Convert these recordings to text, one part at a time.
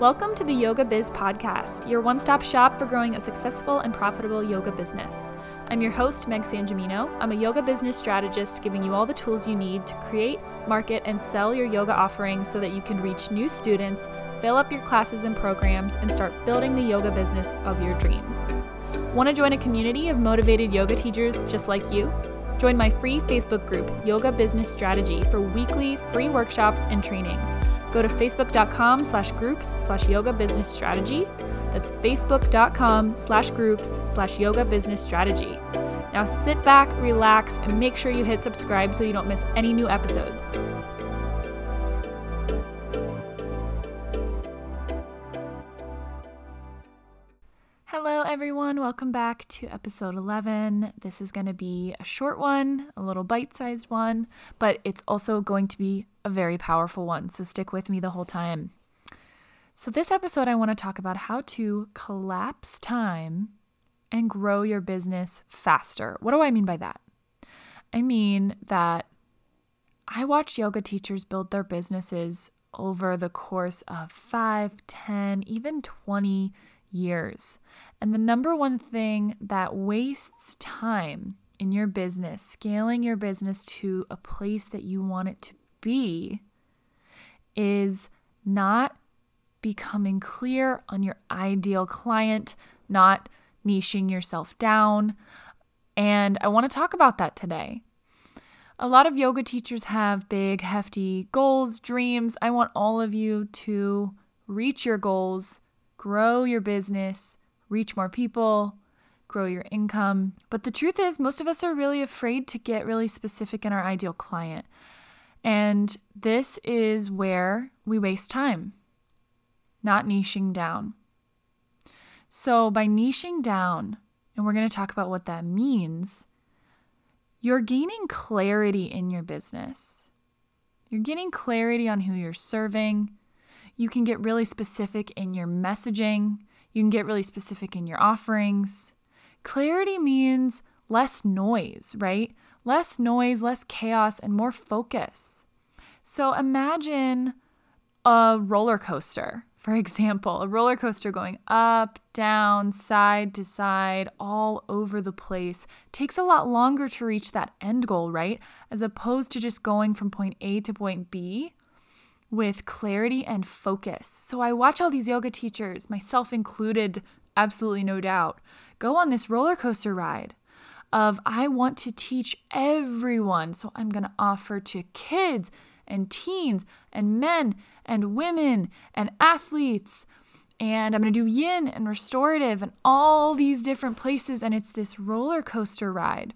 Welcome to the Yoga Biz Podcast, your one stop shop for growing a successful and profitable yoga business. I'm your host, Meg Sanjamino. I'm a yoga business strategist giving you all the tools you need to create, market, and sell your yoga offerings so that you can reach new students, fill up your classes and programs, and start building the yoga business of your dreams. Want to join a community of motivated yoga teachers just like you? Join my free Facebook group, Yoga Business Strategy, for weekly free workshops and trainings. Go to facebook.com slash groups slash yoga business strategy. That's facebook.com slash groups slash yoga business strategy. Now sit back, relax, and make sure you hit subscribe so you don't miss any new episodes. Everyone. Welcome back to episode 11. This is going to be a short one, a little bite sized one, but it's also going to be a very powerful one. So stick with me the whole time. So, this episode, I want to talk about how to collapse time and grow your business faster. What do I mean by that? I mean that I watch yoga teachers build their businesses over the course of 5, 10, even 20 years. And the number one thing that wastes time in your business, scaling your business to a place that you want it to be, is not becoming clear on your ideal client, not niching yourself down. And I want to talk about that today. A lot of yoga teachers have big, hefty goals, dreams. I want all of you to reach your goals grow your business, reach more people, grow your income. But the truth is, most of us are really afraid to get really specific in our ideal client. And this is where we waste time, not niching down. So, by niching down, and we're going to talk about what that means, you're gaining clarity in your business. You're getting clarity on who you're serving. You can get really specific in your messaging. You can get really specific in your offerings. Clarity means less noise, right? Less noise, less chaos, and more focus. So imagine a roller coaster, for example, a roller coaster going up, down, side to side, all over the place. Takes a lot longer to reach that end goal, right? As opposed to just going from point A to point B with clarity and focus. So I watch all these yoga teachers, myself included, absolutely no doubt, go on this roller coaster ride of I want to teach everyone. So I'm going to offer to kids and teens and men and women and athletes. And I'm going to do yin and restorative and all these different places. And it's this roller coaster ride.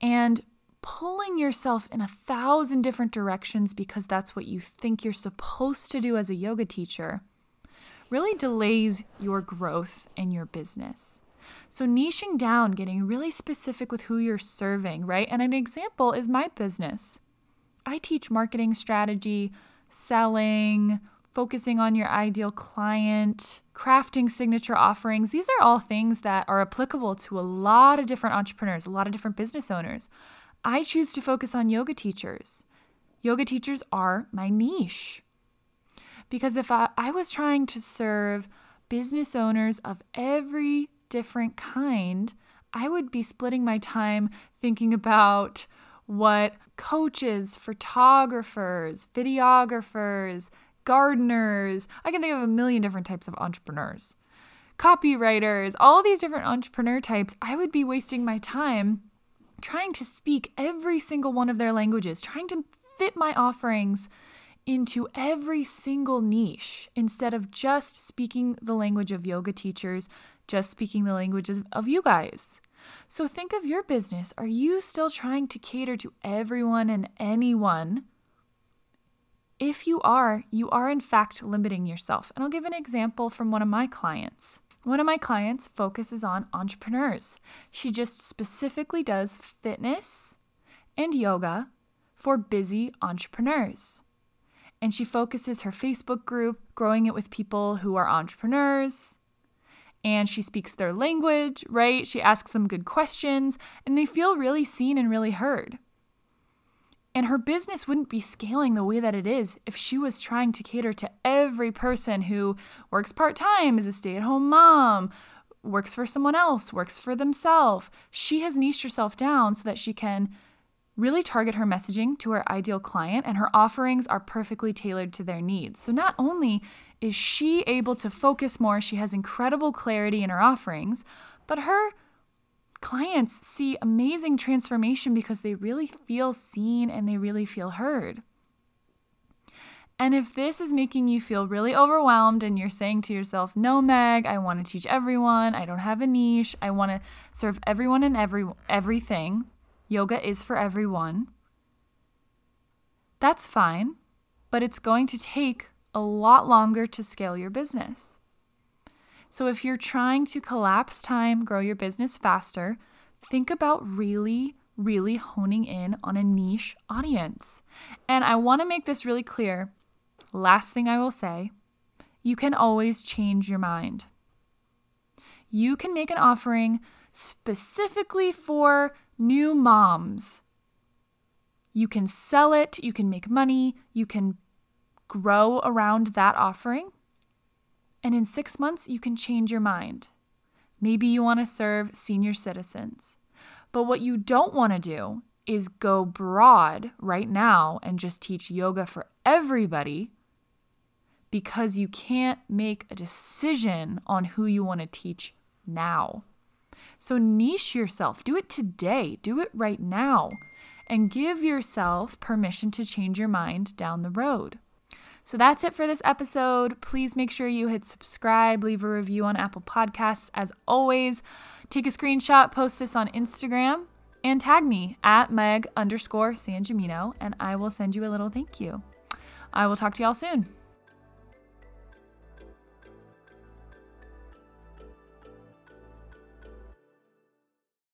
And pulling yourself in a thousand different directions because that's what you think you're supposed to do as a yoga teacher really delays your growth in your business. So, niching down, getting really specific with who you're serving, right? And an example is my business. I teach marketing strategy, selling, focusing on your ideal client, crafting signature offerings. These are all things that are applicable to a lot of different entrepreneurs, a lot of different business owners. I choose to focus on yoga teachers. Yoga teachers are my niche. Because if I, I was trying to serve business owners of every different kind, I would be splitting my time thinking about what coaches, photographers, videographers, gardeners, I can think of a million different types of entrepreneurs, copywriters, all these different entrepreneur types, I would be wasting my time trying to speak every single one of their languages, trying to fit my offerings into every single niche instead of just speaking the language of yoga teachers, just speaking the languages of you guys. So think of your business. Are you still trying to cater to everyone and anyone? If you are, you are in fact limiting yourself. And I'll give an example from one of my clients. One of my clients focuses on entrepreneurs. She just specifically does fitness and yoga for busy entrepreneurs. And she focuses her Facebook group, growing it with people who are entrepreneurs. And she speaks their language, right? She asks them good questions, and they feel really seen and really heard. And her business wouldn't be scaling the way that it is if she was trying to cater to every person who works part time, is a stay at home mom, works for someone else, works for themselves. She has niched herself down so that she can really target her messaging to her ideal client, and her offerings are perfectly tailored to their needs. So not only is she able to focus more, she has incredible clarity in her offerings, but her clients see amazing transformation because they really feel seen and they really feel heard. And if this is making you feel really overwhelmed and you're saying to yourself, no, Meg, I want to teach everyone, I don't have a niche, I want to serve everyone and every, everything, yoga is for everyone, that's fine, but it's going to take a lot longer to scale your business. So if you're trying to collapse time, grow your business faster, think about really, really honing in on a niche audience. And I want to make this really clear. Last thing I will say you can always change your mind. You can make an offering specifically for new moms. You can sell it, you can make money, you can grow around that offering. And in six months, you can change your mind. Maybe you want to serve senior citizens. But what you don't want to do is go broad right now and just teach yoga for everybody because you can't make a decision on who you want to teach now. So niche yourself, do it today, do it right now, and give yourself permission to change your mind down the road. So that's it for this episode. Please make sure you hit subscribe, leave a review on Apple Podcasts. As always, take a screenshot, post this on Instagram, and tag me at Meg underscore San and I will send you a little thank you. I will talk to y'all soon.